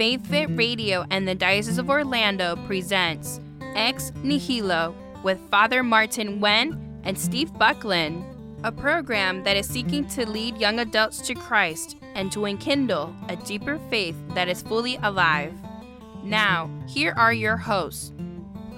Faith Fit Radio and the Diocese of Orlando presents Ex Nihilo with Father Martin Wen and Steve Buckland, a program that is seeking to lead young adults to Christ and to enkindle a deeper faith that is fully alive. Now, here are your hosts.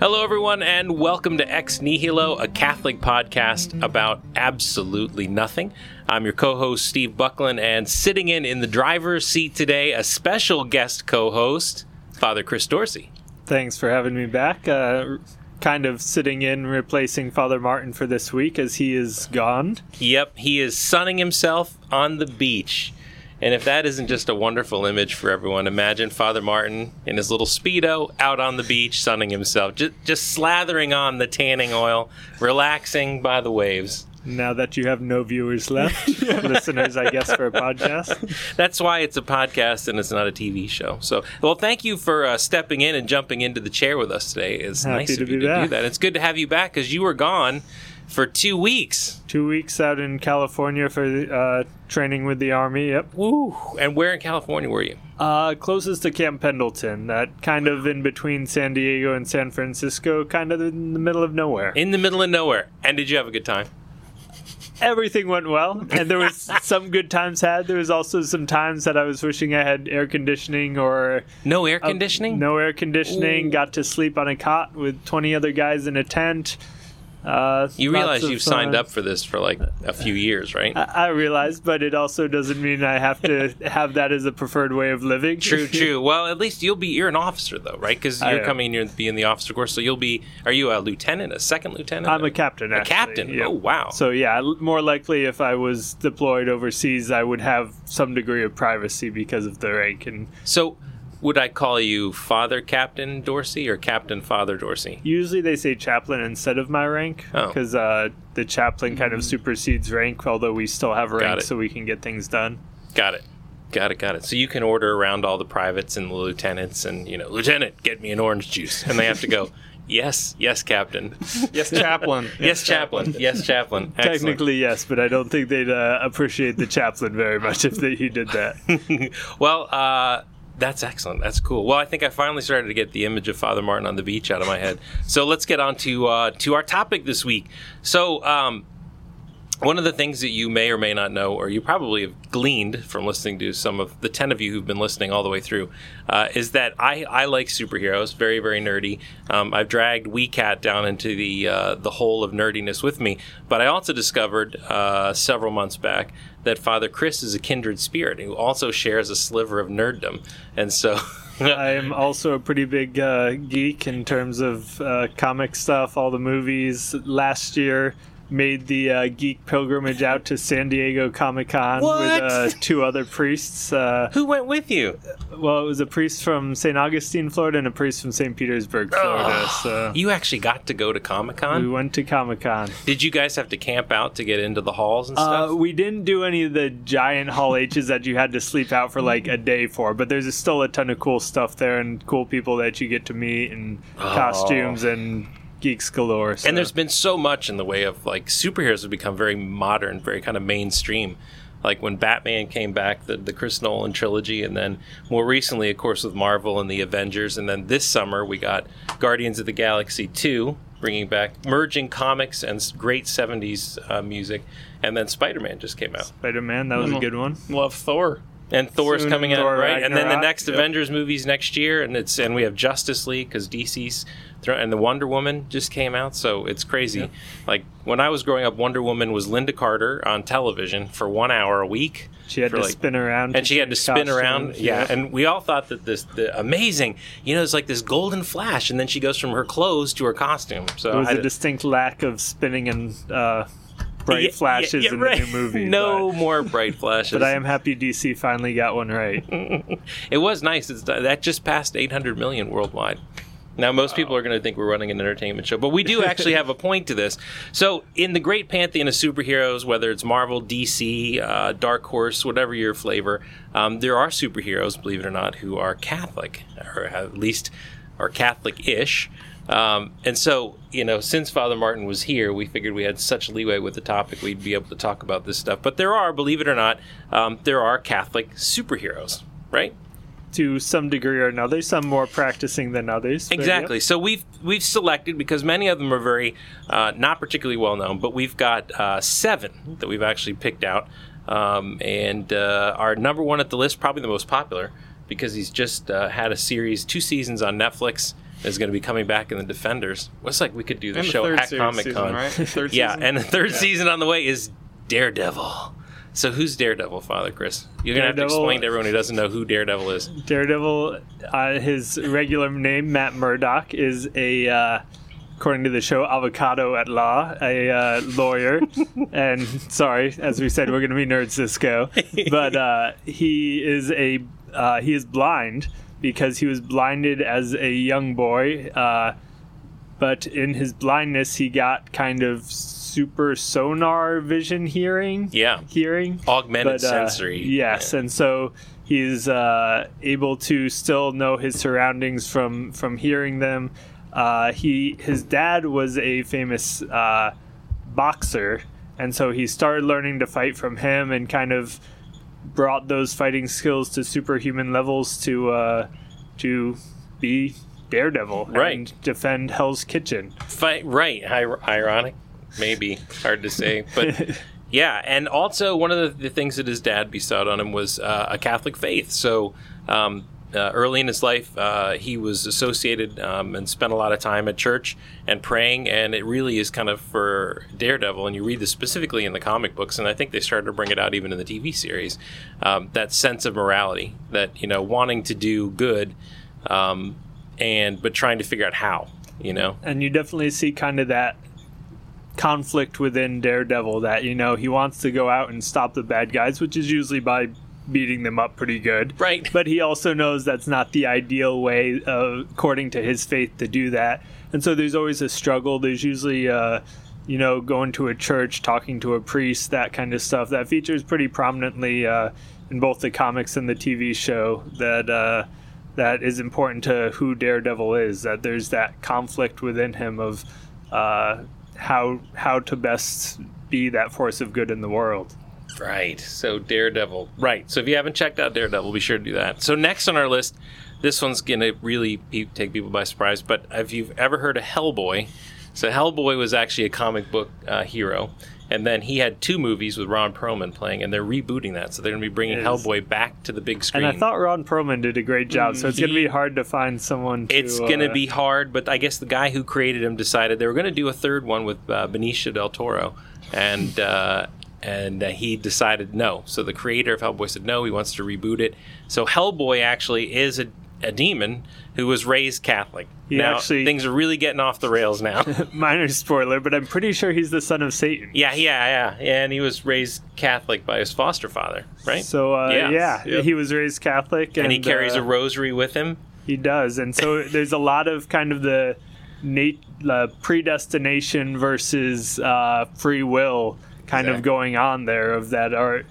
Hello, everyone, and welcome to Ex Nihilo, a Catholic podcast about absolutely nothing. I'm your co host, Steve Buckland, and sitting in in the driver's seat today, a special guest co host, Father Chris Dorsey. Thanks for having me back. Uh, kind of sitting in, replacing Father Martin for this week as he is gone. Yep, he is sunning himself on the beach. And if that isn't just a wonderful image for everyone, imagine Father Martin in his little Speedo out on the beach sunning himself, just, just slathering on the tanning oil, relaxing by the waves. Now that you have no viewers left, listeners, I guess, for a podcast. That's why it's a podcast and it's not a TV show. So, well, thank you for uh, stepping in and jumping into the chair with us today. It's Happy nice to of you be to do that. It's good to have you back because you were gone for two weeks. Two weeks out in California for uh, training with the Army. Yep. Woo! And where in California were you? Uh, closest to Camp Pendleton, that kind of in between San Diego and San Francisco, kind of in the middle of nowhere. In the middle of nowhere. And did you have a good time? Everything went well, and there was some good times had. There was also some times that I was wishing I had air conditioning or No air conditioning? no air conditioning. Ooh. Got to sleep on a cot with 20 other guys in a tent. Uh, You realize you've signed up for this for like a few years, right? I, I realize, but it also doesn't mean I have to have that as a preferred way of living. True, true. Well, at least you'll be you're an officer though, right? Because you're coming here to be in the officer course, so you'll be. Are you a lieutenant, a second lieutenant? I'm a captain. A actually, captain. yeah. Oh wow. So yeah, more likely if I was deployed overseas, I would have some degree of privacy because of the rank. And So, would I call you Father Captain Dorsey or Captain Father Dorsey? usually they say chaplain instead of my rank Oh. because uh, the chaplain kind of supersedes rank, although we still have rank, so we can get things done. Got it. Got it. Got it. So you can order around all the privates and the lieutenants, and you know, Lieutenant, get me an orange juice, and they have to go. Yes, yes, Captain. Yes, chaplain. Yes, Chaplain. Yes, Chaplain. Excellent. Technically, yes, but I don't think they'd uh, appreciate the chaplain very much if they, he did that. well, uh, that's excellent. That's cool. Well, I think I finally started to get the image of Father Martin on the beach out of my head. So let's get on to uh, to our topic this week. So. Um, one of the things that you may or may not know, or you probably have gleaned from listening to some of the 10 of you who've been listening all the way through, uh, is that I, I like superheroes, very, very nerdy. Um, I've dragged WeCat down into the, uh, the hole of nerdiness with me, but I also discovered uh, several months back that Father Chris is a kindred spirit who also shares a sliver of nerddom. And so. I am also a pretty big uh, geek in terms of uh, comic stuff, all the movies. Last year, made the uh, geek pilgrimage out to San Diego Comic Con with uh, two other priests. Uh, Who went with you? well, it was a priest from St. Augustine, Florida, and a priest from St. Petersburg, Florida. So You actually got to go to Comic Con. we went to Comic Con. Did you guys have to camp out to get into the halls and stuff? Uh, we didn't do any of the giant hall H's that you had to sleep out for like a day for, but there's still a ton of cool stuff there and cool people that you get to meet and costumes and geeks galore. So. And there's been so much in the way of like superheroes have become very modern, very kind of mainstream. Like when Batman came back, the, the Chris Nolan trilogy, and then more recently, of course, with Marvel and the Avengers. And then this summer, we got Guardians of the Galaxy 2, bringing back, merging comics and great 70s uh, music. And then Spider Man just came out. Spider Man, that was a good one. Love Thor. And Thor's Soon coming out, Thor right? And then the next yep. Avengers movies next year, and it's and we have Justice League because DC's thro- and the Wonder Woman just came out, so it's crazy. Like when I was growing up, Wonder Woman was Lynda Carter on television for one hour a week. She had to like- spin around, and she had to spin around, costumes, yeah. yep. And we all thought that this the amazing, you know, it's like this golden flash, and then she goes from her clothes to her costume. So there was I a distinct lack of spinning and uh, bright Yeah, flashes yeah, yeah, in right. the new movie. no but, more bright flashes. but I am happy DC finally got one right. It was nice. It's, that just passed 800 million worldwide. Now, most people are going to think we're running an entertainment show, but we do actually have a point to this. So, in the great pantheon of superheroes, whether it's Marvel, DC, uh, Dark Horse, whatever your flavor, um, there are superheroes, believe it or not, who are Catholic, or at least are Catholic ish. Um, and so, you know, since Father Martin was here, we figured we had such leeway with the topic, we'd be able to talk about this stuff. But there are, believe it or not, um, there are Catholic superheroes, right? to some degree or another. Some more practicing than others. but, yep. Exactly. So we've we've selected because many of them are very uh, not particularly well known, but we've got uh, seven that we've actually picked out, um, and uh, our number one at the list, probably the most popular, because he's just uh, had a series, two seasons on Netflix. Is going to be coming back in the Defenders. It's like we could do the And the show third at Comic Con, right? Third yeah, season? and the third season on the way is Daredevil. So who's Daredevil, Father Chris? You're gonna have to explain to everyone who doesn't know who Daredevil is. Daredevil, uh, his regular name, Matt Murdock, is a, uh, according to the show, avocado at law, a uh, lawyer. and sorry, as we said, we're going to be nerds Cisco. But uh, he is a uh, he is blind because he was blinded as a young boy. Uh, but in his blindness, he got kind of super sonar vision hearing. Yeah, Hearing augmented but, uh, sensory. Yes, and so he's uh, able to still know his surroundings from from hearing them. Uh, he his dad was a famous uh, boxer, and so he started learning to fight from him, and kind of brought those fighting skills to superhuman levels to uh, to be Daredevil Right. and defend Hell's Kitchen. Fight right. Hi- ironic, maybe hard to say, but yeah. And also, one of the, the things that his dad bestowed on him was uh, a Catholic faith. So um, uh, early in his life, uh, he was associated um, and spent a lot of time at church and praying. And it really is kind of for Daredevil. And you read this specifically in the comic books, and I think they started to bring it out even in the TV series. Um, that sense of morality, that you know, wanting to do good, um, and but trying to figure out how. You know. and you definitely see kind of that conflict within Daredevil that you know he wants to go out and stop the bad guys, which is usually by beating them up pretty good. Right. But he also knows that's not the ideal way, uh, according to his faith, to do that. And so there's always a struggle. There's usually, uh, you know, going to a church, talking to a priest, that kind of stuff. That features pretty prominently uh, in both the comics and the TV show. That uh, that is important to who Daredevil is. That there's that conflict within him of uh, how how to best be that force of good in the world. Right. So Daredevil. Right. So if you haven't checked out Daredevil, be sure to do that. So next on our list, this one's gonna really pe- take people by surprise. But if you've ever heard of Hellboy, so Hellboy was actually a comic book uh, hero, and then he had two movies with Ron Perlman playing, and they're rebooting that. So they're gonna be bringing Hellboy back to the big screen. And I thought Ron Perlman did a great job, so it's going to be hard to find someone. To, it's going to uh, be hard, but I guess the guy who created him decided they were going to do a third one with uh, Benicio del Toro, and uh, and uh, he decided no. So the creator of Hellboy said no. He wants to reboot it. So Hellboy actually is a, a demon who was raised Catholic. He now actually- things are really getting off the rails now. minor spoiler, but I'm pretty sure he's the son of Satan. yeah, yeah, yeah, and he was raised Catholic by his foster father, right? So uh, Yeah. yeah, Yep. he was raised Catholic, and, and he carries uh, a rosary with him. He does, and so there's a lot of kind of the nat- uh, predestination versus uh, free will kind of going on there. Of that, or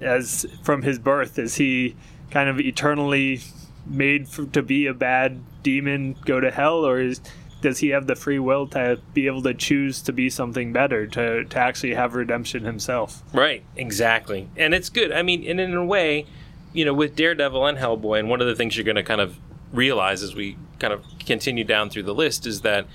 as from his birth, is he kind of eternally made for, to be a bad demon, go to hell, or is does he have the free will to be able to choose to be something better, to, to actually have redemption himself? Right, exactly. And it's good. I mean, and in a way, you know, with Daredevil and Hellboy, and one of the things you're going to kind of realize as we kind of continue down through the list is that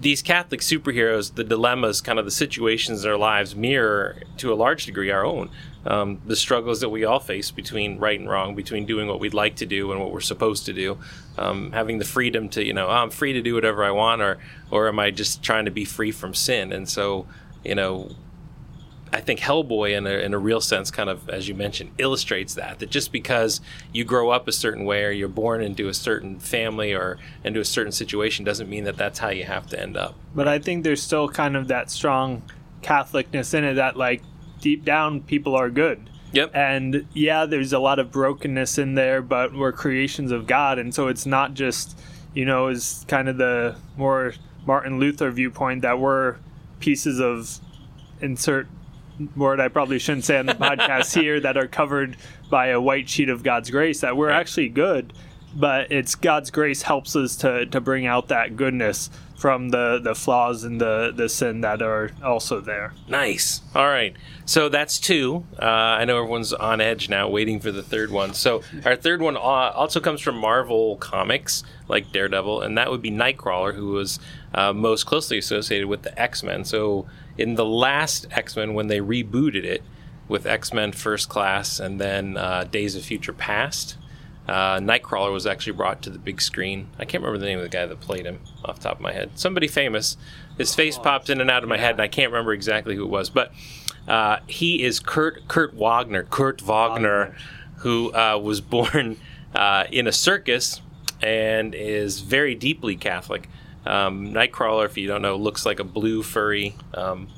these Catholic superheroes, the dilemmas, kind of the situations in their lives mirror to a large degree our own. Um, the struggles that we all face between right and wrong, between doing what we'd like to do and what we're supposed to do, um, having the freedom to, you know, "Oh, I'm free to do whatever I want, or or am I just trying to be free from sin? And so, you know, I think Hellboy, in a, in a real sense, kind of, as you mentioned, illustrates that. That just because you grow up a certain way or you're born into a certain family or into a certain situation doesn't mean that that's how you have to end up. but I think there's still kind of that strong Catholicness in it that like deep down people are good. Yep. And yeah, there's a lot of brokenness in there, but we're creations of God, and so it's not just you know is kind of the more Martin Luther viewpoint that we're pieces of insert word I probably shouldn't say on the podcast here that are covered by a white sheet of God's grace that we're actually good but it's God's grace helps us to to bring out that goodness from the the flaws and the the sin that are also there. Nice. All right. So that's two. Uh, I know everyone's on edge now, waiting for the third one. So our third one uh, also comes from Marvel Comics, like Daredevil, and that would be Nightcrawler, who was uh, most closely associated with the X Men. So in the last X Men, when they rebooted it with X Men First Class and then uh, Days of Future Past. Uh, Nightcrawler was actually brought to the big screen. I can't remember the name of the guy that played him off the top of my head. Somebody famous. His face popped in and out of my head, and I can't remember exactly who it was. But uh, he is Kurt Kurt Wagner. Kurt Wagner, Wagner. who uh, was born uh, in a circus and is very deeply Catholic. Um, Nightcrawler, if you don't know, looks like a blue furry. Um,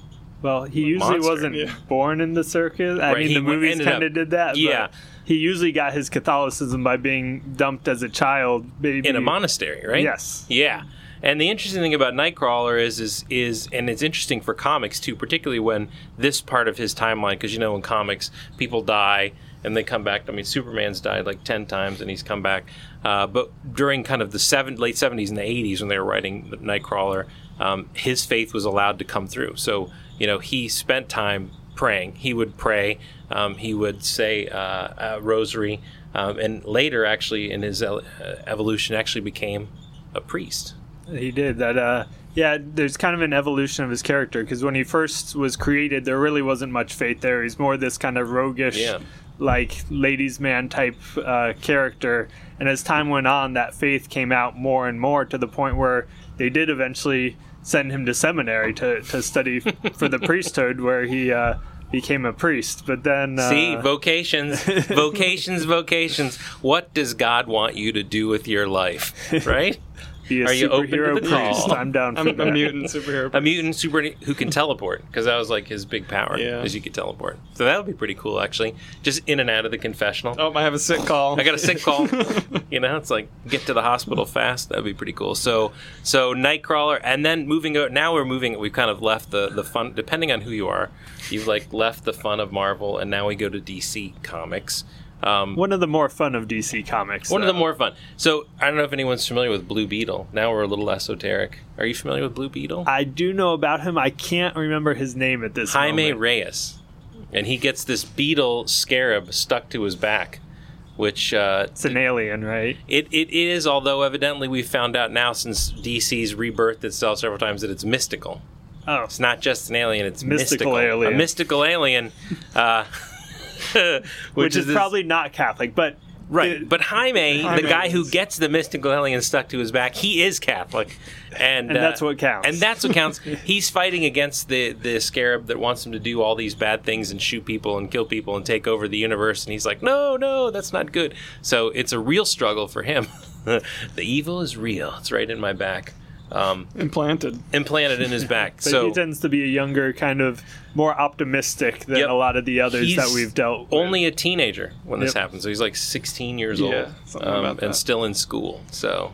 Well, he usually Monster, wasn't yeah. born in the circus. I Right, mean, he the movies kind of did that. Yeah. but he usually got his Catholicism by being dumped as a child, maybe in a monastery, right? Yes. Yeah. And the interesting thing about Nightcrawler is, is, is, and it's interesting for comics too, particularly when this part of his timeline, because you know in comics people die and they come back. I mean, Superman's died like ten times and he's come back. Uh, but during kind of the seven, late seventies and the eighties when they were writing Nightcrawler, um, his faith was allowed to come through. So you know he spent time praying. He would pray. Um, he would say uh, a rosary, um, and later, actually, in his uh, evolution, actually became a priest. He did that. Uh, yeah, there's kind of an evolution of his character because when he first was created, there really wasn't much faith there. He's more this kind of roguish, Yeah. like ladies' man type uh, character. And as time went on, that faith came out more and more to the point where they did eventually send him to seminary to, to study for the priesthood, where he uh, became a priest. But then, uh, See, vocations, vocations, vocations. What does God want you to do with your life? Right? be a Are you open to superhero the call? I'm down for I'm that. a mutant superhero. A mutant super who can teleport because that was like his big power. Yeah. is you could teleport. So that would be pretty cool, actually. Just in and out of the confessional. Oh, I have a sick call. I got a sick call. you know, it's like get to the hospital fast. That'd be pretty cool. So, so Nightcrawler, and then moving out. Now we're moving. We've kind of left the the fun. Depending on who you are, you've like left the fun of Marvel, and now we go to DC Comics. Um, One of the more fun of DC comics. one of the more fun. So I don't know if anyone's familiar with Blue Beetle. Now we're a little esoteric. Are you familiar with Blue Beetle? I do know about him. I can't remember his name at this time. Jaime moment. Reyes, and he gets this beetle scarab stuck to his back, which uh, It's an alien, right? It, it is, although evidently we've found out now since DC's rebirthed itself several times that it's mystical. Oh, It's not just an alien; it's Mystical mystical. alien. A mystical alien, uh, which, which, is, this- probably not Catholic, but right. the- But Jaime, the Jaime guy who gets the mystical alien stuck to his back, he is Catholic, and, And uh, that's what counts. And that's what counts. He's fighting against the the scarab that wants him to do all these bad things and shoot people and kill people and take over the universe. And he's like, no, no, that's not good. So it's a real struggle for him. the evil is real. It's right in my back. Um, implanted. implanted in his back. but so he tends to be a younger, kind of more optimistic than Yep. a lot of the others He's that we've dealt with. only a teenager when this Yep. happens. So he's like 16 years Yeah, old um, and still in school. So,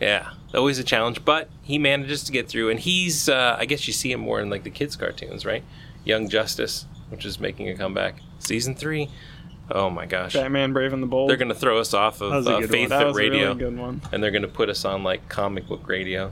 yeah, always a challenge. But he manages to get through, and he's uh, I guess you see him more in like the kids' cartoons, right? Young Justice, which is making a comeback, season three. Oh my gosh, Batman Brave and the Bold. they're gonna throw us off That was of a uh, Faith one. that was Radio, a really good one. and they're gonna put us on like comic book radio.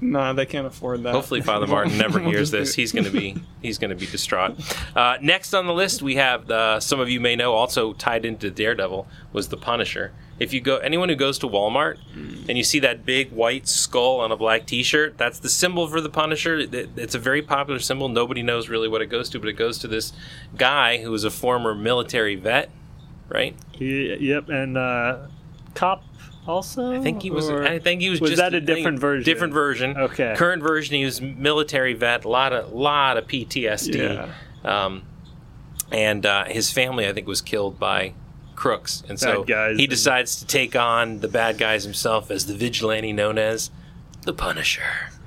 Nah, they can't afford that. Hopefully, Father Martin never We'll hears this. He's going to be he's going to be distraught. Uh, next on the list, we have uh, some of you may know also tied into Daredevil was the Punisher. If you go, anyone who goes to Walmart and you see that big white skull on a black T-shirt, that's the symbol for the Punisher. It- It's a very popular symbol. Nobody knows really what it goes to, but it goes to this guy who was a former military vet, right? He- yep, and uh, cop also. I think he was. Or- I think he was. was just that a different version? Different version. Okay. Current version, he was military vet. A lot of lot of PTSD. Um, and uh, his family, I think, was killed by crooks, and so he decides to take on the bad guys himself as the vigilante known as the Punisher.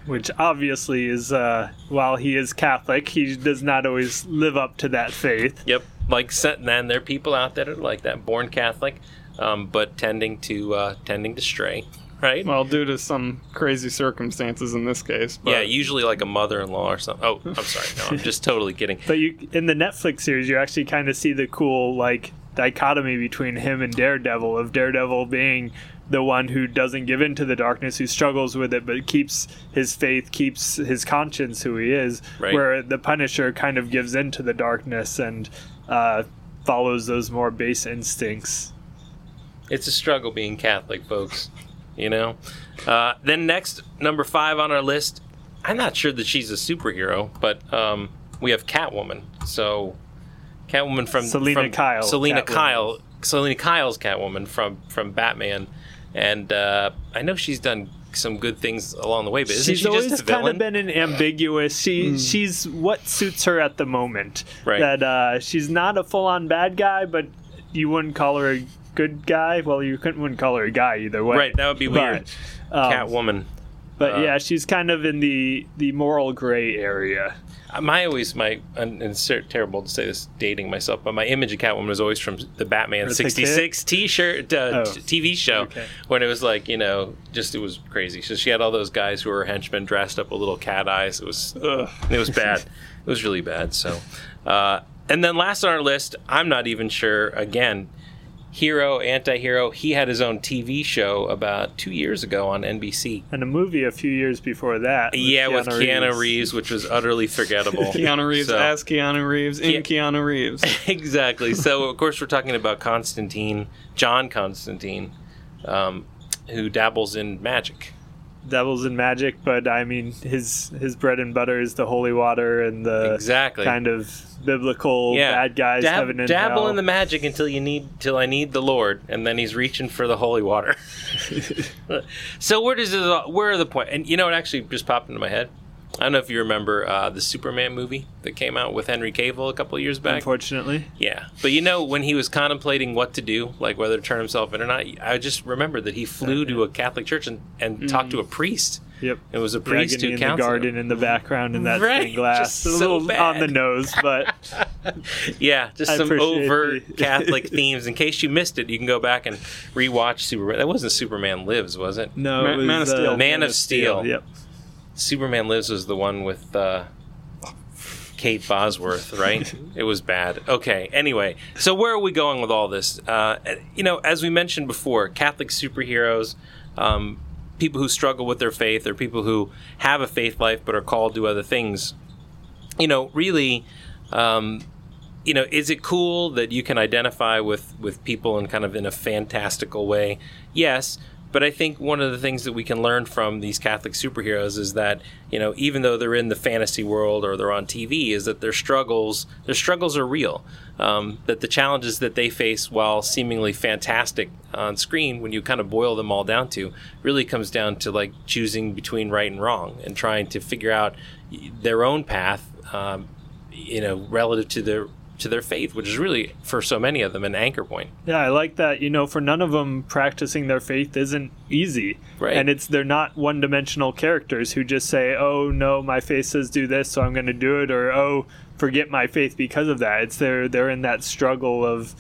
which obviously is uh, while he is Catholic, he does not always live up to that faith. Yep, like and there are people out there that are like that, born Catholic, um, but tending to uh, tending to stray. Right. Well, due to some crazy circumstances in this case. But yeah, usually like a mother-in-law or something. Oh, I'm sorry. No, I'm just totally kidding. But you in the Netflix series, you actually kind of see the cool like dichotomy between him and Daredevil of Daredevil being the one who doesn't give in to the darkness, who struggles with it, but keeps his faith, keeps his conscience who he is. Right. Where the Punisher kind of gives in to the darkness and uh, follows those more base instincts. It's a struggle being Catholic, folks. You know. Uh, then next, number five on our list. I'm not sure that she's a superhero, but um, we have Catwoman. So, Catwoman from Selina from- Kyle, Selina Catwoman. Kyle. Selina Kyle's Catwoman from from Batman, and uh, I know she's done some good things along the way. But isn't she's she always just a kind of been an ambiguous. She she's what suits her at the moment. Right. That uh, she's not a full on bad guy, but you wouldn't call her a good guy. Well, you couldn't wouldn't call her a guy either way. right, that would be weird. But, um, Catwoman. But uh, yeah, she's kind of in the the moral gray area. my always my and it's terrible to say this dating myself but my image of catwoman was always from the batman Eartha 66 t-shirt uh, Oh. t- tv show Okay. when it was like you know just it was crazy so she had all those guys who were henchmen dressed up with little cat eyes it was it was bad it was really bad so uh, and then last on our list i'm not even sure again hero anti-hero he had his own tv show about two years ago on nbc And a movie a few years before that. yeah with keanu reeves. which was utterly forgettable Keanu Reeves So- as Keanu Reeves in Ke- Keanu Reeves. exactly. So of course we're talking about Constantine, John Constantine, um, who dabbles in magic. Devils and Magic, but I mean his his bread and butter is the holy water and the Exactly. kind of biblical yeah. bad guys Dab- heaven and dabble hell. in the magic until you need till I need the Lord, and then he's reaching for the holy water. so where does? Where are the point? And you know, it actually just popped into my head. I don't know if you remember uh, the Superman movie that came out with Henry Cavill a couple of years back. Unfortunately, Yeah, but you know when he was contemplating what to do, like whether to turn himself in or not, I just remembered that he flew to a Catholic church and, and talked to a priest. yep. It was a priest Agony who in the counseled garden in the background in that Right, stained glass. just a so little bad. on the nose, but. Yeah, just I some overt the- Catholic themes. In case you missed it, you can go back and rewatch Superman. That wasn't Superman Lives, was it? no, Ma- it was, Man of uh, Steel. Man of Steel. Yep. Superman Lives was the one with uh, Kate Bosworth, right? it was bad. Okay. Anyway, so where are we going with all this? Uh, you know, as we mentioned before, Catholic superheroes, um, people who struggle with their faith, or people who have a faith life but are called to other things. You know, really. Um, you know, is it cool that you can identify with with people in kind of in a fantastical way? Yes, but I think one of the things that we can learn from these Catholic superheroes is that you know, even though they're in the fantasy world or they're on TV, is that their struggles their struggles are real. Um, that the challenges that they face while seemingly fantastic on screen, when you kind of boil them all down to, really comes down to like choosing between right and wrong and trying to figure out their own path. Um, you know, relative to their to their faith, which is really for so many of them an anchor point. Yeah, I like that. You know, for none of them, practicing their faith isn't easy. Right. And it's they're not one-dimensional characters who just say, "Oh no, my faith says do this, so I'm going to do it," or "Oh, forget my faith because of that." It's they're they're in that struggle of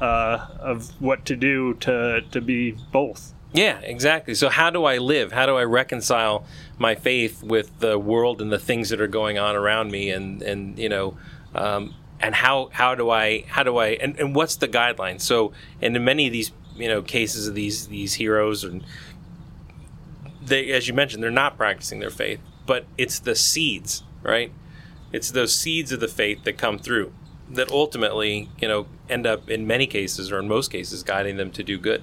uh, of what to do to to be both. Yeah, exactly. So how do I live? How do I reconcile my faith with the world and the things that are going on around me? And and you know, um, and how how do I how do I and, and what's the guideline? So and in many of these you know cases of these these heroes and they as you mentioned they're not practicing their faith, but it's the seeds, right? It's those seeds of the faith that come through that ultimately you know end up in many cases or in most cases guiding them to do good.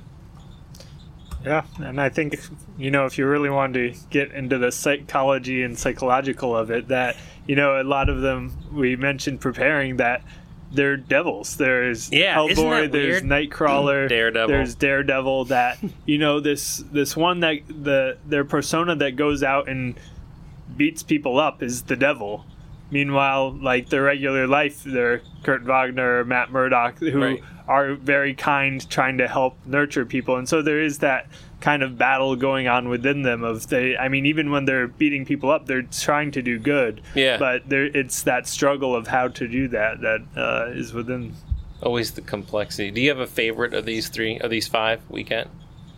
Yeah, and I think you know if you really want to get into the psychology and psychological of it, that you know a lot of them we mentioned preparing that they're devils. There's Yeah, Hellboy, there's? Nightcrawler, Daredevil. there's Daredevil. That you know this this one that the their persona that goes out and beats people up is the devil. Meanwhile, like their regular life, they're Kurt Wagner, Matt Murdock, who Right. are very kind, trying to help nurture people, and so there is that kind of battle going on within them. Of they, I mean, even when they're beating people up, they're trying to do good. Yeah. But there, it's that struggle of how to do that that uh, is within. Always the complexity. Do you have a favorite of these three, of these five? Weekend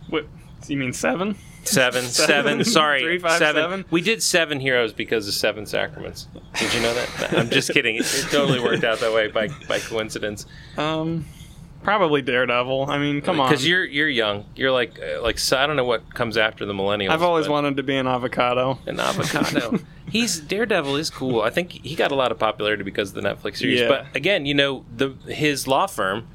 What? You mean seven? Seven, seven. Sorry, Three, five, seven. seven? We did seven heroes because of seven sacraments. Did you know that? I'm just kidding. It, it totally worked out that way by by coincidence. Um, Probably Daredevil. I mean, come on. Because you're you're young. You're like uh, like so I don't know what comes after the millennials. I've always wanted to be an avocado. an avocado. He's Daredevil is cool. I think he got a lot of popularity because of the Netflix series. Yeah. But again, you know, the his law firm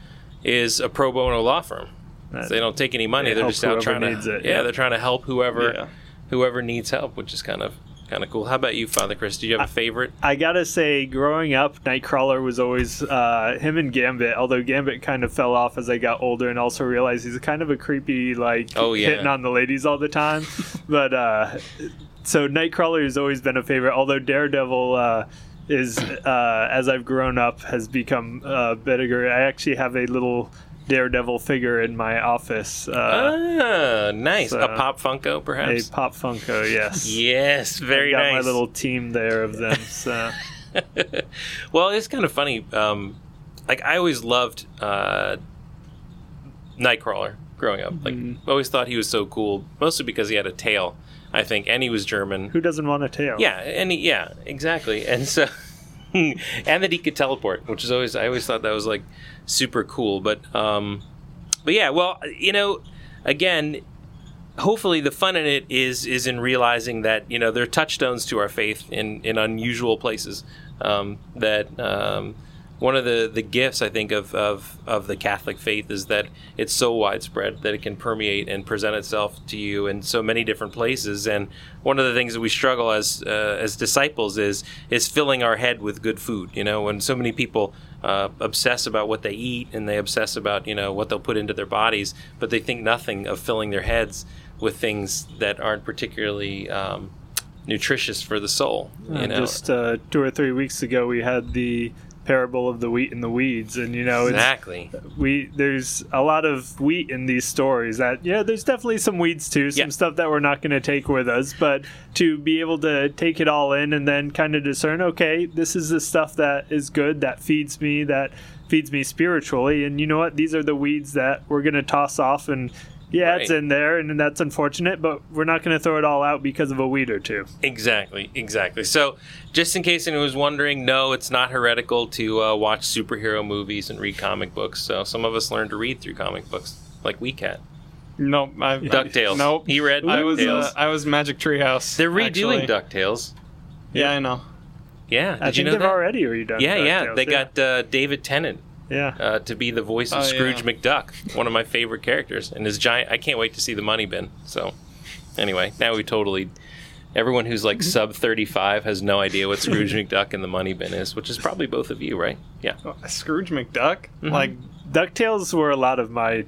is a pro bono law firm. So they don't take any money. They are just out trying to it, yeah, yeah. they're trying to help whoever Yeah. whoever needs help, which is kind of kind of cool. How about you, Father Chris? Do you have a favorite? I gotta say, growing up, Nightcrawler was always uh, him and Gambit. Although Gambit kind of fell off as I got older, and also realized he's kind of a creepy, like Oh, yeah. hitting on the ladies all the time. but uh, so Nightcrawler has always been a favorite. Although Daredevil uh, is, uh, as I've grown up, has become uh, bigger. I actually have a little Daredevil figure in my office. Uh, ah, nice. so- a pop Funko, perhaps? a. Pop Funko, yes. yes, very got nice. my little team there of them. So. well, it's kind of funny. Um, like I always loved uh, Nightcrawler growing up. Like Mm-hmm. always thought he was so cool, mostly because he had a tail. I think, and he was German. Who doesn't want a tail? Yeah, and he, yeah, exactly. And so, and that he could teleport, which is always I always thought that was like super cool. But um, but yeah, well, you know, again, hopefully the fun in it is is in realizing that you know there are touchstones to our faith in in unusual places. Um, that um, one of the the gifts I think of, of of the Catholic faith is that it's so widespread that it can permeate and present itself to you in so many different places. And one of the things that we struggle as uh, as disciples is is filling our head with good food. You know, when so many people uh, obsess about what they eat and they obsess about you know what they'll put into their bodies, but they think nothing of filling their heads with things that aren't particularly um, nutritious for the soul. You Uh, know, Just uh, two or three weeks ago, we had the parable of the wheat and the weeds, and you know, it's, exactly. we there's a lot of wheat in these stories. That yeah, there's definitely some weeds too, some Yeah. stuff that we're not going to take with us, but to be able to take it all in and then kind of discern, okay, this is the stuff that is good, that feeds me, that feeds me spiritually, and you know what, these are the weeds that we're going to toss off and. Yeah, it's in there, and that's unfortunate, but we're not going to throw it all out because of a weed or two. Exactly, exactly. So, just in case anyone was wondering, no, it's not heretical to uh, watch superhero movies and read comic books. So, some of us learn to read through comic books, like WeCat. Nope. I've, DuckTales. Nope. He read I was DuckTales. uh, I was Magic Treehouse. They're redoing actually. DuckTales. Yeah, I know. Yeah, did I you think know they've that? already redone. yeah, yeah. DuckTales, They got uh, David Tennant yeah. uh, to be the voice of Oh, Scrooge yeah. McDuck, one of my favorite characters, and his giant. I can't wait to see the money bin. So, anyway, now we totally. Everyone who's like sub thirty-five has no idea what Scrooge McDuck and the money bin is, which is probably both of you, right? Yeah. Oh, Scrooge McDuck. Mm-hmm. Like Ducktales were a lot of my.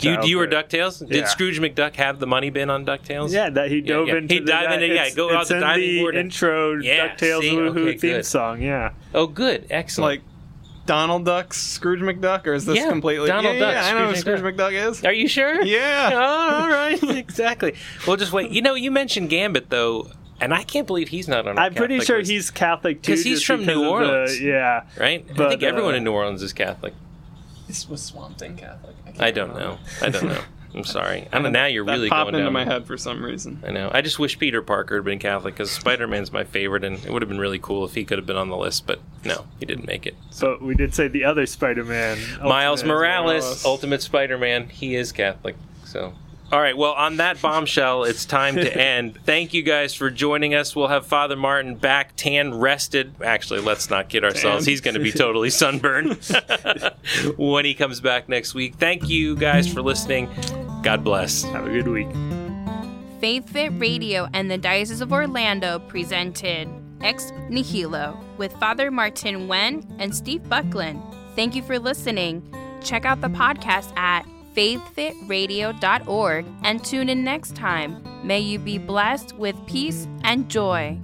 You, you were childhood. Ducktales. Did Scrooge McDuck have the money bin on Ducktales? Yeah, that he dove yeah. into. He'd the, dive that- into- yeah, it's- go out it's the in diving the board and- intro Yeah, Ducktales see? woohoo Okay, theme good. song. Yeah, Oh, good, excellent. like Donald Duck's Scrooge McDuck, or is this Yeah, completely Donald yeah, Duck, Yeah, I know who Scrooge Scrooge McDuck is. Are you sure? Yeah. Oh, all right. exactly. We'll just wait. You know, you mentioned Gambit though, and I can't believe he's not on. our I'm pretty Catholic sure list, he's Catholic too. 'Cause he's just from because New of the- Orleans. yeah, right. I but, think everyone uh, in New Orleans is Catholic. This was Swamp Thing Catholic. I don't know. I don't know. I'm sorry. I know now you're that really popped going into down. my head for some reason. I know. I just wish Peter Parker had been Catholic because Spider Man's my favorite, and it would have been really cool if he could have been on the list. But no, he didn't make it. But we did say the other Spider-Man, Miles Morales, Morales. Ultimate Spider-Man, he is Catholic. So, all right. Well, on that bombshell, it's time to end. Thank you guys for joining us. We'll have Father Martin back, tan rested. Actually, let's not kid ourselves. Tan. He's going to be totally sunburned when he comes back next week. Thank you guys for listening. God bless. Have a good week. Faith Fit Radio and the Diocese of Orlando presented Ex Nihilo with Father Martin Wen and Steve Buckland. Thank you for listening. Check out the podcast at faithfitradio.org and tune in next time. May you be blessed with peace and joy.